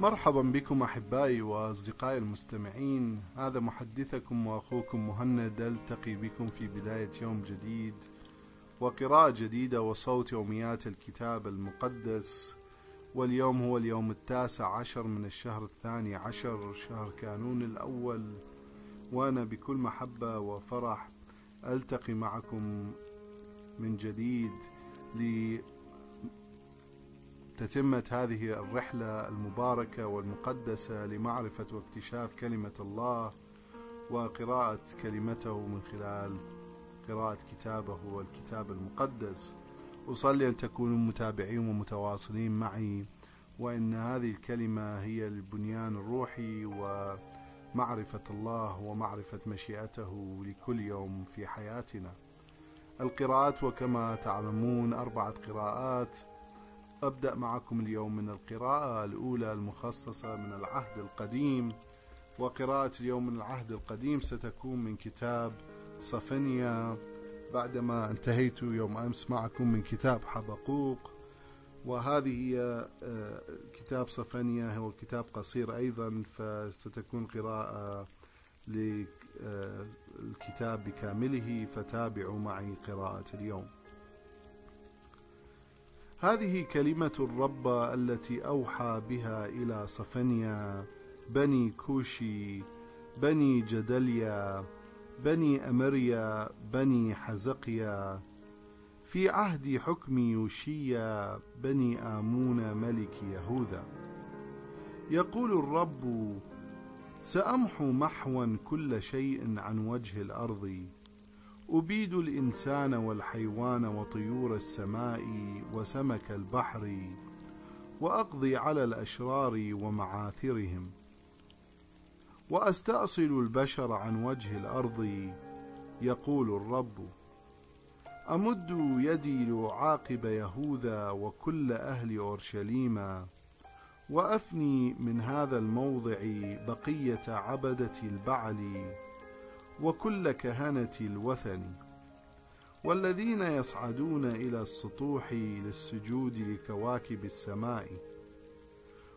مرحبا بكم أحبائي وأصدقائي المستمعين. هذا محدثكم وأخوكم مهند. ألتقي بكم في بداية يوم جديد وقراءة جديدة وصوت يوميات الكتاب المقدس. واليوم هو اليوم التاسع عشر من الشهر الثاني عشر شهر كانون الأول. وأنا بكل محبة وفرح ألتقي معكم من جديد تتمة هذه الرحلة المباركة والمقدسة لمعرفة واكتشاف كلمة الله وقراءة كلمته من خلال قراءة كتابه والكتاب المقدس. أصلي أن تكونوا متابعين ومتواصلين معي وأن هذه الكلمة هي البنيان الروحي ومعرفة الله ومعرفة مشيئته لكل يوم في حياتنا. القراءات وكما تعلمون أربعة قراءات أبدأ معكم اليوم من القراءة الأولى المخصصة من العهد القديم. وقراءة اليوم من العهد القديم ستكون من كتاب صفنيا. بعدما انتهيت يوم أمس معكم من كتاب حبقوق. وهذه هي آه، كتاب صفنيا هو كتاب قصير أيضا فستكون قراءة للكتاب بكامله فتابعوا معي قراءة اليوم. هذه كلمة الرب التي أوحى بها إلى صفنيا بني كوشي بني جدليا بني أمريا بني حزقيا. في عهد حكم يوشيا بني آمون ملك يهوذا. يقول الرب سأمحو محوا كل شيء عن وجه الأرض أبيد الإنسان والحيوان وطيور السماء وسمك البحر وأقضي على الأشرار ومعاثرهم وأستأصل البشر عن وجه الأرض يقول الرب. أمد يدي لأعاقب يهوذا وكل أهل أورشليم وأفني من هذا الموضع بقية عبدة البعل وكل كهنة الوثن. والذين يصعدون إلى السطوح للسجود لكواكب السماء.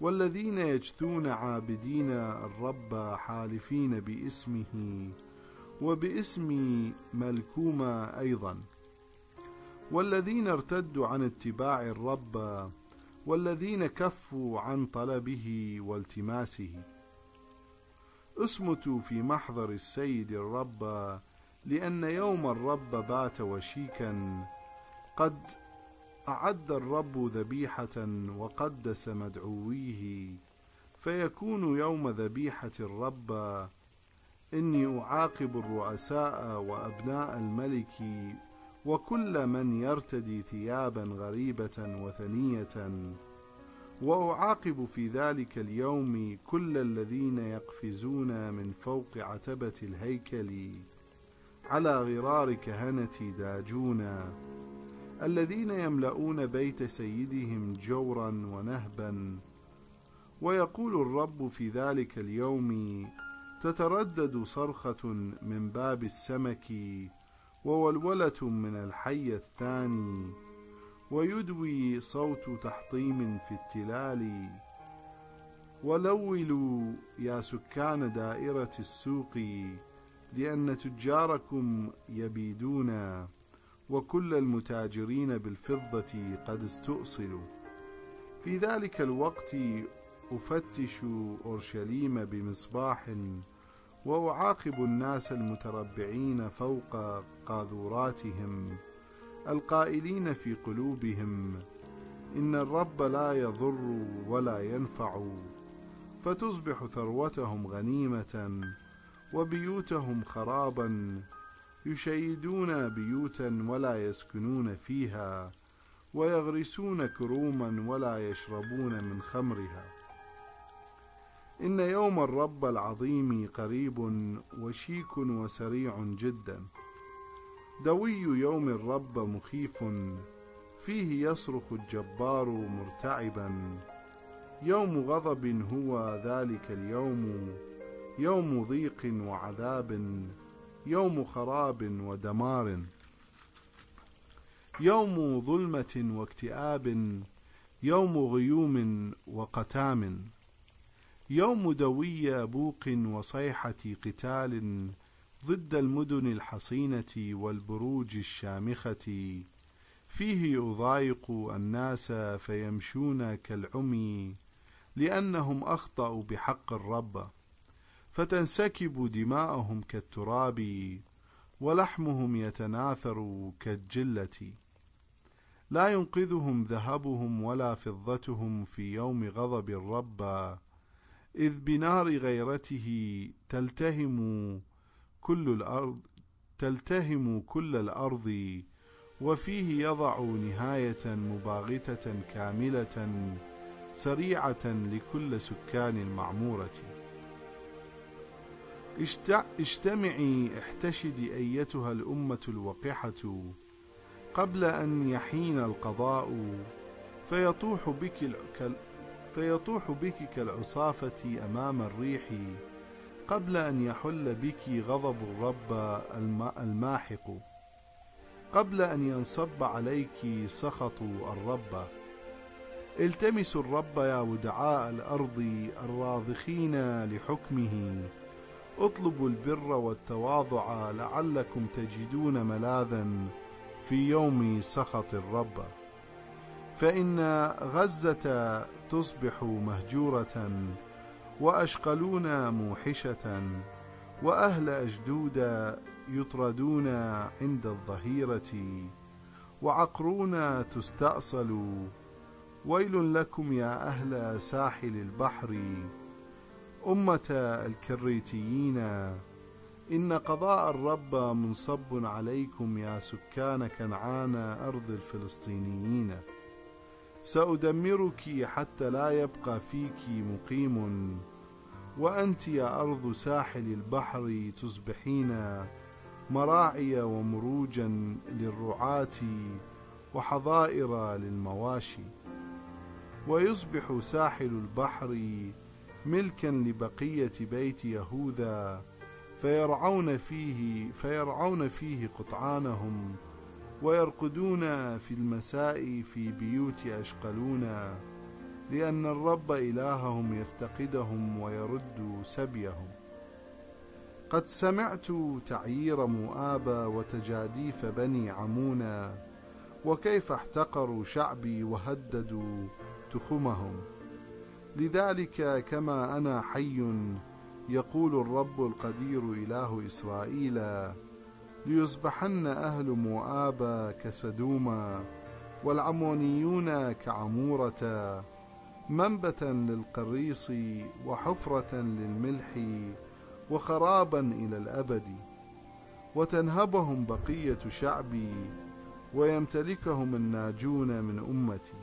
والذين يجثون عابدين الرب حالفين باسمه وباسم ملكوما أيضا. والذين ارتدوا عن اتباع الرب والذين كفوا عن طلبه والتماسه. اصمتوا في محضر السيد الرب لأن يوم الرب بات وشيكا قد أعد الرب ذبيحة وقدس مدعويه فيكون يوم ذبيحة الرب. إني أعاقب الرؤساء وأبناء الملك وكل من يرتدي ثيابا غريبة وثنية. وأعاقب في ذلك اليوم كل الذين يقفزون من فوق عتبة الهيكل على غرار كهنة داجونا الذين يملؤون بيت سيدهم جورا ونهبا. ويقول الرب في ذلك اليوم تتردد صرخة من باب السمك وولولة من الحي الثاني ويدوي صوت تحطيم في التلال. ولولوا يا سكان دائرة السوق لأن تجاركم يبيدون وكل المتاجرين بالفضة قد استؤصلوا. في ذلك الوقت أفتش أورشليم بمصباح وأعاقب الناس المتربعين فوق قاذوراتهم. القائلين في قلوبهم إن الرب لا يضر ولا ينفع فتصبح ثروتهم غنيمة وبيوتهم خرابا يشيدون بيوتا ولا يسكنون فيها ويغرسون كروما ولا يشربون من خمرها. إن يوم الرب العظيم قريب وشيك وسريع جداً. دوي يوم الرب مخيف فيه يصرخ الجبار مرتعبا. يوم غضب هو ذلك اليوم يوم ضيق وعذاب يوم خراب ودمار. يوم ظلمة واكتئاب يوم غيوم وقتام. يوم دوي بوق وصيحة قتال ضد المدن الحصينة والبروج الشامخة. فيه يضايق الناس فيمشون كالعمي لأنهم أخطأوا بحق الرب فتنسكب دماءهم كالتراب ولحمهم يتناثر كالجلة. لا ينقذهم ذهبهم ولا فضتهم في يوم غضب الرب إذ بنار غيرته تلتهم كل الأرض تلتهم كل الأرض وفيه يضع نهاية مباغتة كاملة سريعة لكل سكان المعمورة. اجتمعي احتشدي أيتها الأمة الوقحة قبل أن يحين القضاء فيطوح بك فيطوح بك كالعصافة أمام الريح قبل أن يحل بك غضب الرب الماحق. قبل أن ينصب عليك سخط الرب. التمسوا الرب يا ودعاء الأرض الراضخين لحكمه. اطلبوا البر والتواضع لعلكم تجدون ملاذا في يوم سخط الرب. فإن غزة تصبح مهجورة وأشقلون موحشة وأهل أجدود يطردون عند الظهيرة وعقرون تستأصل. ويل لكم يا أهل ساحل البحر أمة الكريتيين إن قضاء الرب منصب عليكم يا سكان كنعان أرض الفلسطينيين. سأدمرك حتى لا يبقى فيك مقيم وأنت يا أرض ساحل البحر تصبحين مراعي ومروجا للرعاة وحظائر للمواشي. ويصبح ساحل البحر ملكا لبقية بيت يهوذا فيرعون فيه فيرعون فيه قطعانهم ويرقدون في المساء في بيوت أشقلون لأن الرب إلههم يفتقدهم ويرد سبيهم. قد سمعت تعيير مؤاب وتجاديف بني عمونا وكيف احتقروا شعبي وهددوا تخمهم. لذلك كما أنا حي يقول الرب القدير إله إسرائيل ليصبحن أهل مؤاب كسدوما والعمونيون كعمورة منبتا للقريص وحفرة للملح وخرابا إلى الأبد. وتنهبهم بقية شعبي ويمتلكهم الناجون من أمتي.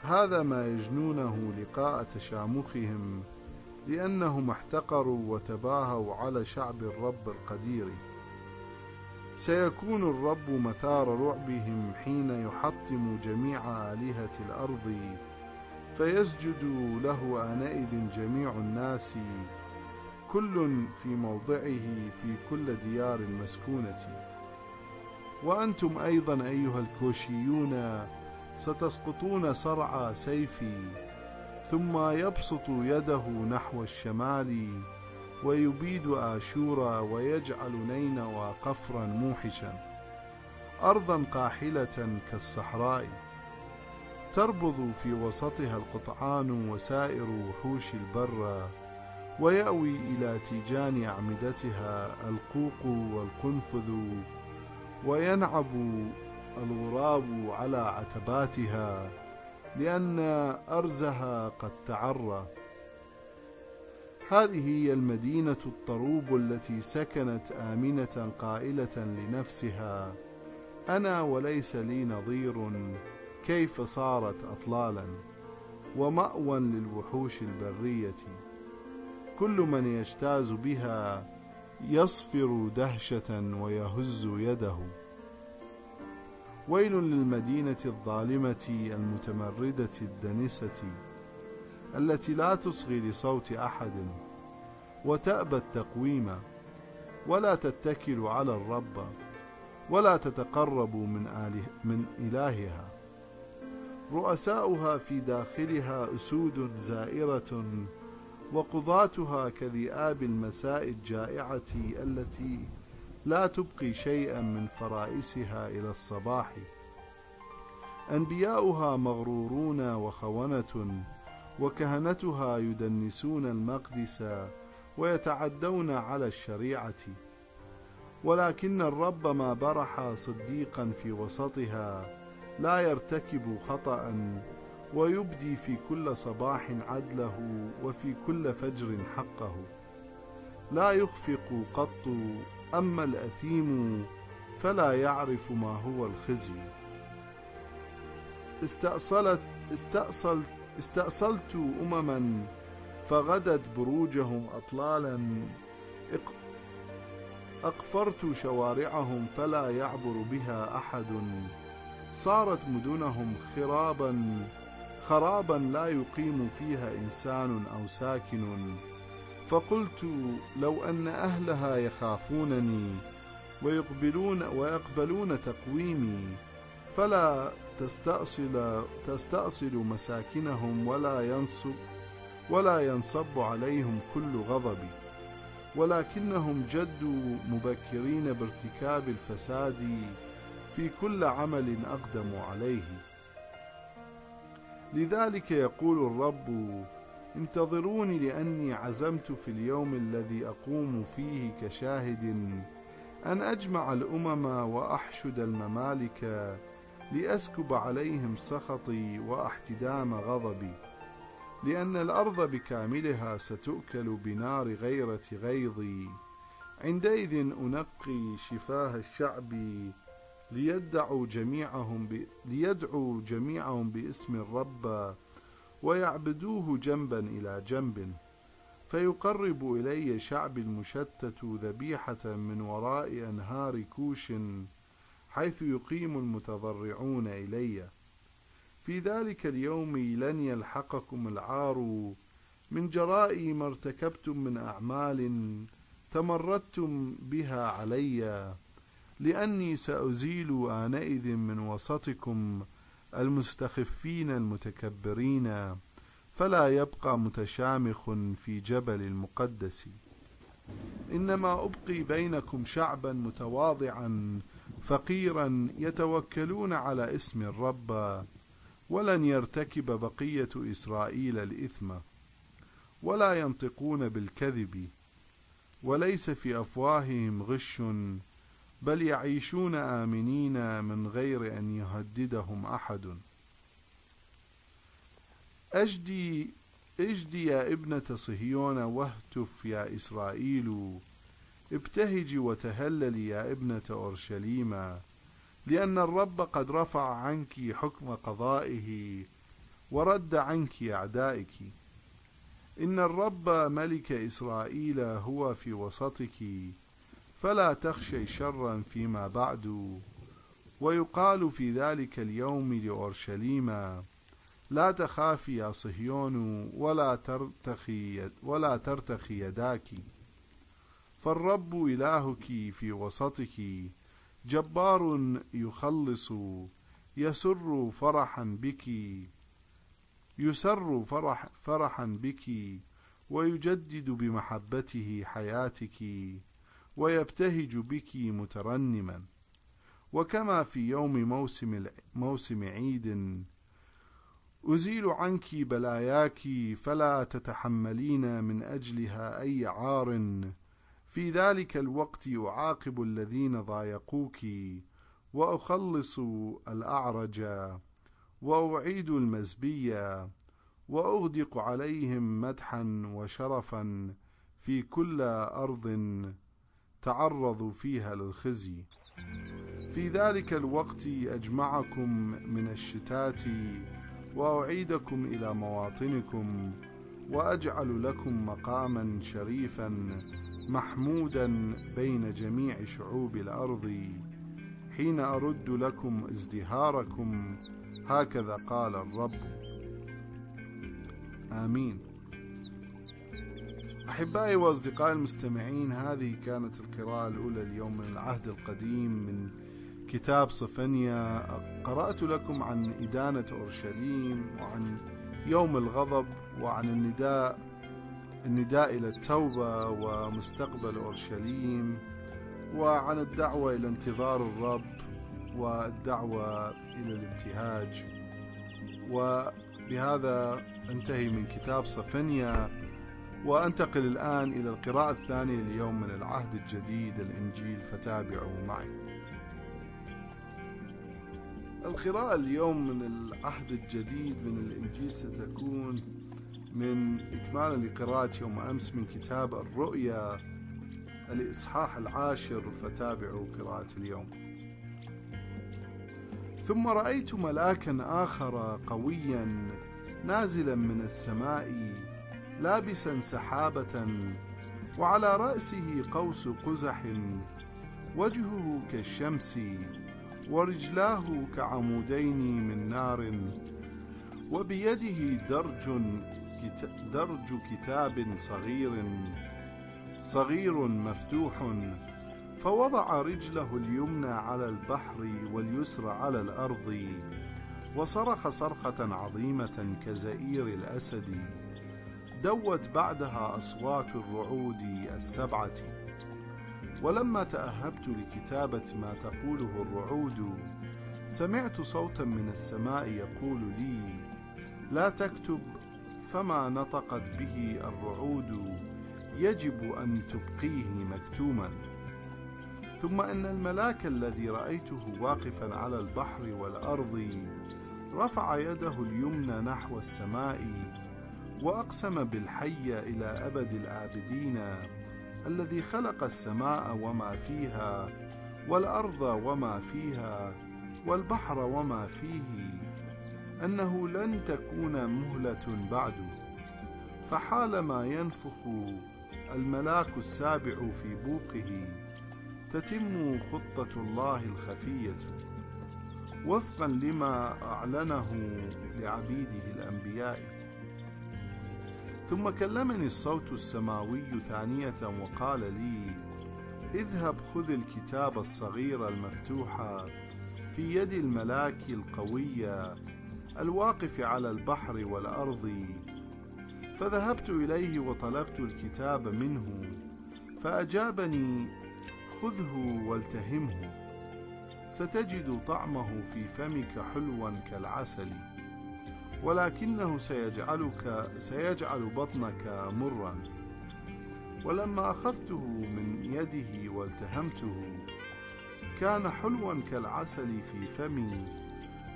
هذا ما يجنونه لقاء تشامخهم لأنهم احتقروا وتباهوا على شعب الرب القدير. سيكون الرب مثار رعبهم حين يحطم جميع آلهة الأرض فيسجد له آنئذ جميع الناس كل في موضعه في كل ديار المسكونة وأنتم أيضا أيها الكوشيون ستسقطون صرعى سيفي ثم يبسط يده نحو الشمال ويبيد آشور ويجعل نينوى قفرا موحشا أرضا قاحلة كالصحراء. تربض في وسطها القطعان وسائر وحوش البر ويأوي إلى تيجان أعمدتها القوق والقنفذ وينعب الغراب على عتباتها لأن أرزها قد تعرى. هذه هي المدينة الطروب التي سكنت آمنة قائلة لنفسها. أنا وليس لي نظير كيف صارت أطلالا ومأوى للوحوش البرية. كل من يجتاز بها يصفر دهشة ويهز يده. ويل للمدينة الظالمة المتمردة الدنسة التي لا تصغي لصوت أحد. وتأبى التقويم. ولا تتكل على الرب ولا تتقرب من, آله من إلهها. رؤساؤها في داخلها أسود زائرة وقضاتها كذئاب المساء الجائعة التي لا تبقي شيئا من فرائسها إلى الصباح. أنبياؤها مغرورون وخونة وكهنتها يدنسون المقدس ويتعدون على الشريعة. ولكن الرب ما برح صديقا في وسطها لا يرتكب خطأ ويبدي في كل صباح عدله وفي كل فجر حقه. لا يخفق قط أما الأثيم فلا يعرف ما هو الخزي. استأصلت استأصلت استأصلت أمما فغدت بروجهم أطلالا. أقفرت شوارعهم فلا يعبر بها أحد. صارت مدنهم خرابا. خرابا لا يقيم فيها إنسان أو ساكن. فقلت لو أن أهلها يخافونني ويقبلون ويقبلون تقويمي فلا تستأصل تستأصل مساكنهم ولا ينصب ولا ينصب عليهم كل غضب ولكنهم جدوا مبكرين بارتكاب الفساد في كل عمل أقدموا عليه. لذلك يقول الرب انتظروني لأني عزمت في اليوم الذي أقوم فيه كشاهد أن أجمع الأمم وأحشد الممالك لأسكب عليهم سخطي واحتدام غضبي. لأن الأرض بكاملها ستؤكل بنار غيرة غيظي عندئذ أنقي شفاه الشعب ليدعوا جميعهم ب... ليدعوا جميعهم باسم الرب ويعبدوه جنبا إلى جنب. فيقرب إلي شعب المشتت ذبيحة من وراء أنهار كوش حيث يقيم المتضرعون إليّ. في ذلك اليوم لن يلحقكم العار من جراء ما ارتكبتم من أعمال تمردتم بها علي لأني سأزيل آنئذ من وسطكم المستخفين المتكبرين فلا يبقى متشامخ في جبل المقدس. إنما أبقي بينكم شعبا متواضعا فقيرا يتوكلون على اسم الرب. ولن يرتكب بقية إسرائيل الإثم ولا ينطقون بالكذب وليس في أفواههم غش بل يعيشون آمنين من غير أن يهددهم أحد. أجدي أجدي يا ابنة صهيون واهتف يا إسرائيل ابتهجي وتهللي يا ابنة أورشليما لأن الرب قد رفع عنك حكم قضائه ورد عنك أعدائك. إن الرب ملك إسرائيل هو في وسطك فلا تخشي شرا فيما بعد. ويقال في ذلك اليوم لأورشليم لا تخافي يا صهيون ولا ترتخي ولا ترتخي يداك. فالرب إلهك في وسطك جبار يخلص يسر فرحا بك يسر فرح فرحا بك ويجدد بمحبته حياتك ويبتهج بك مترنما. وكما في يوم موسم موسم عيد أزيل عنك بلاياك فلا تتحملين من أجلها أي عار. في ذلك الوقت أعاقب الذين ضايقوك وأخلص الأعرج وأعيد المزبية وأغدق عليهم مدحا وشرفا في كل أرض تعرضوا فيها للخزي. في ذلك الوقت أجمعكم من الشتات وأعيدكم إلى مواطنكم وأجعل لكم مقاما شريفا محمودا بين جميع شعوب الأرض حين أرد لكم ازدهاركم هكذا قال الرب. آمين. أحبائي وأصدقائي المستمعين هذه كانت القراءة الأولى اليوم من العهد القديم من كتاب صفنيا. قرأت لكم عن إدانة أورشليم وعن يوم الغضب وعن النداء. النداء إلى التوبة ومستقبل أورشليم وعن الدعوة إلى انتظار الرب والدعوة إلى الابتهاج. وبهذا أنتهي من كتاب صفنيا وأنتقل الآن إلى القراءة الثانية اليوم من العهد الجديد الإنجيل. فتابعوا معي. القراءة اليوم من العهد الجديد من الإنجيل ستكون من إكمالا لقراءة يوم أمس من كتاب الرؤيا الإصحاح العاشر فتابعوا قراءة اليوم. ثم رأيت ملاكا آخر قويا نازلا من السماء لابسا سحابة وعلى رأسه قوس قزح وجهه كالشمس ورجلاه كعمودين من نار وبيده درج درج كتاب صغير صغير مفتوح فوضع رجله اليمنى على البحر واليسرى على الأرض وصرخ صرخة عظيمة كزئير الأسد. دوت بعدها أصوات الرعود السبعة. ولما تأهبت لكتابة ما تقوله الرعود سمعت صوتا من السماء يقول لي لا تكتب فما نطقت به الرعود يجب أن تبقيه مكتوما. ثم إن الملاك الذي رأيته واقفا على البحر والأرض رفع يده اليمنى نحو السماء وأقسم بالحي إلى أبد الآبدين الذي خلق السماء وما فيها والأرض وما فيها والبحر وما فيه أنه لن تكون مهلة بعد. فحالما ينفخ الملاك السابع في بوقه تتم خطة الله الخفية. وفقا لما أعلنه لعبيده الأنبياء. ثم كلمني الصوت السماوي ثانية وقال لي اذهب خذ الكتاب الصغير المفتوح في يد الملاك القوي الواقف على البحر والأرض. فذهبت إليه وطلبت الكتاب منه فأجابني خذه والتهمه ستجد طعمه في فمك حلوا كالعسل ولكنه سيجعلك سيجعل بطنك مرا. ولما أخذته من يده والتهمته كان حلوا كالعسل في فمي.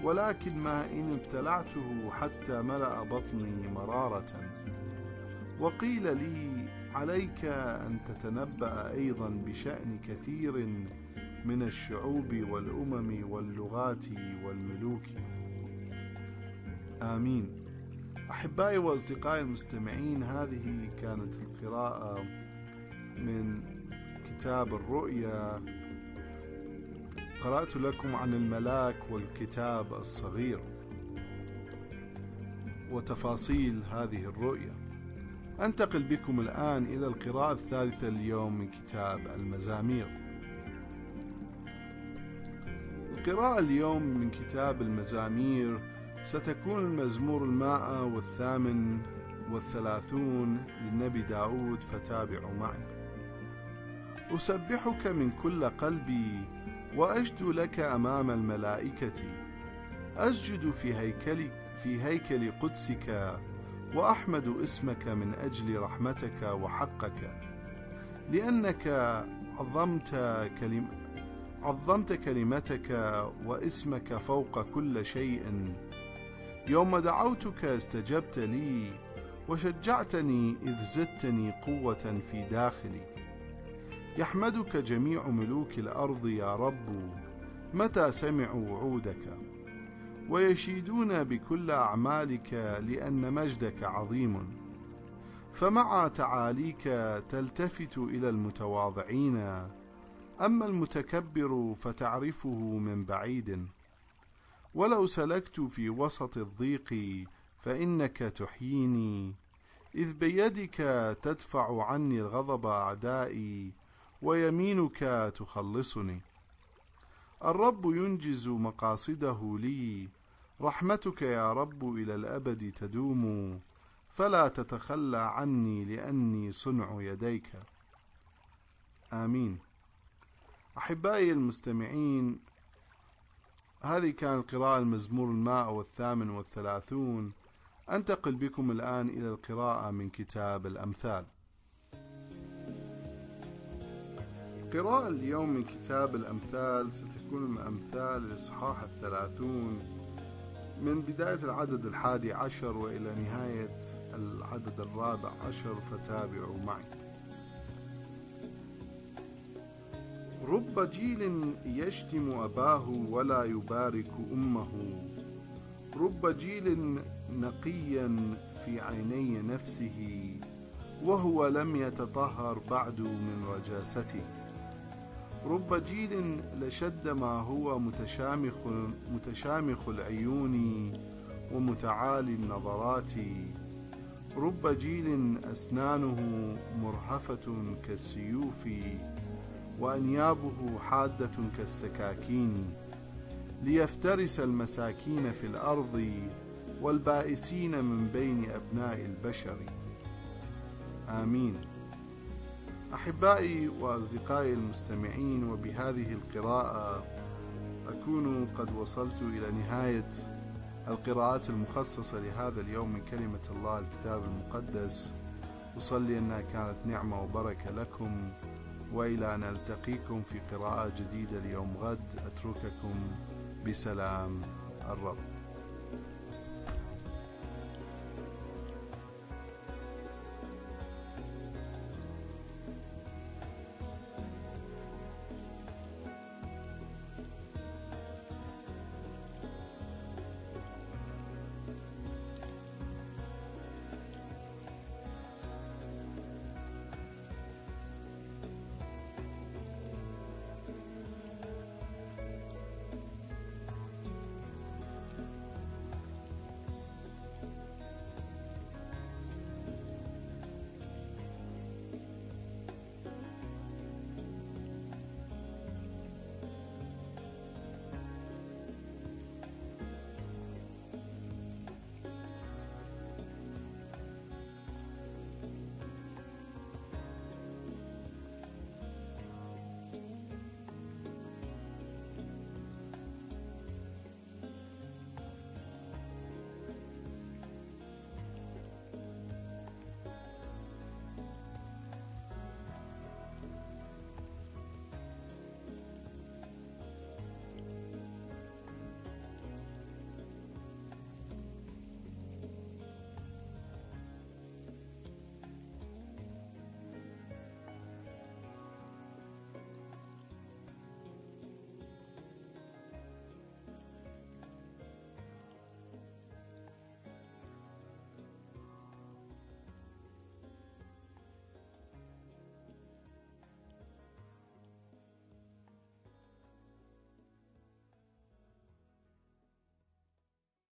ولكن ما إن ابتلعته حتى ملأ بطني مرارة. وقيل لي عليك أن تتنبأ أيضا بشأن كثير من الشعوب والأمم واللغات والملوك. آمين. أحبائي وأصدقائي المستمعين هذه كانت القراءة من كتاب الرؤيا قرأت لكم عن الملاك والكتاب الصغير وتفاصيل هذه الرؤيا أنتقل بكم الآن إلى القراءة الثالثة اليوم من كتاب المزامير. القراءة اليوم من كتاب المزامير ستكون المزمور المائة والثامن والثلاثون للنبي داود فتابعوا معي. أسبحك من كل قلبي وأجد لك أمام الملائكة. أسجد في هيكل في هيكل قدسك وأحمد اسمك من أجل رحمتك وحقك. لأنك عظمت كلم عظمت كلمتك واسمك فوق كل شيء. يوم دعوتك استجبت لي وشجعتني إذ زدتني قوة في داخلي. يحمدك جميع ملوك الأرض يا رب متى سمعوا وعودك؟ ويشيدون بكل أعمالك لأن مجدك عظيم. فمع تعاليك تلتفت إلى المتواضعين أما المتكبر فتعرفه من بعيد. ولو سلكت في وسط الضيق فإنك تحييني إذ بيدك تدفع عني الغضب أعدائي ويمينك تخلصني. الرب ينجز مقاصده لي. رحمتك يا رب إلى الأبد تدوم. فلا تتخلى عني لأني صنع يديك. آمين. أحبائي المستمعين هذه كانت قراءة المزمور الماء والثامن والثلاثون. أنتقل بكم الآن إلى القراءة من كتاب الأمثال. قراءة اليوم من كتاب الأمثال ستكون من أمثال الإصحاح الثلاثون من بداية العدد الحادي عشر وإلى نهاية العدد الرابع عشر فتابعوا معي. رب جيل يشتم أباه ولا يبارك أمه. رب جيل نقيا في عيني نفسه وهو لم يتطهر بعد من رجاسته. رب جيل لشد ما هو متشامخ, متشامخ العيون ومتعالي النظرات. رب جيل أسنانه مرهفة كالسيوف وأنيابه حادة كالسكاكين. ليفترس المساكين في الأرض والبائسين من بين أبناء البشر. آمين. أحبائي وأصدقائي المستمعين وبهذه القراءة أكون قد وصلت إلى نهاية القراءات المخصصة لهذا اليوم من كلمة الله الكتاب المقدس. أصلي أنها كانت نعمة وبركة لكم وإلى أن ألتقيكم في قراءة جديدة اليوم غد. أترككم بسلام الرب.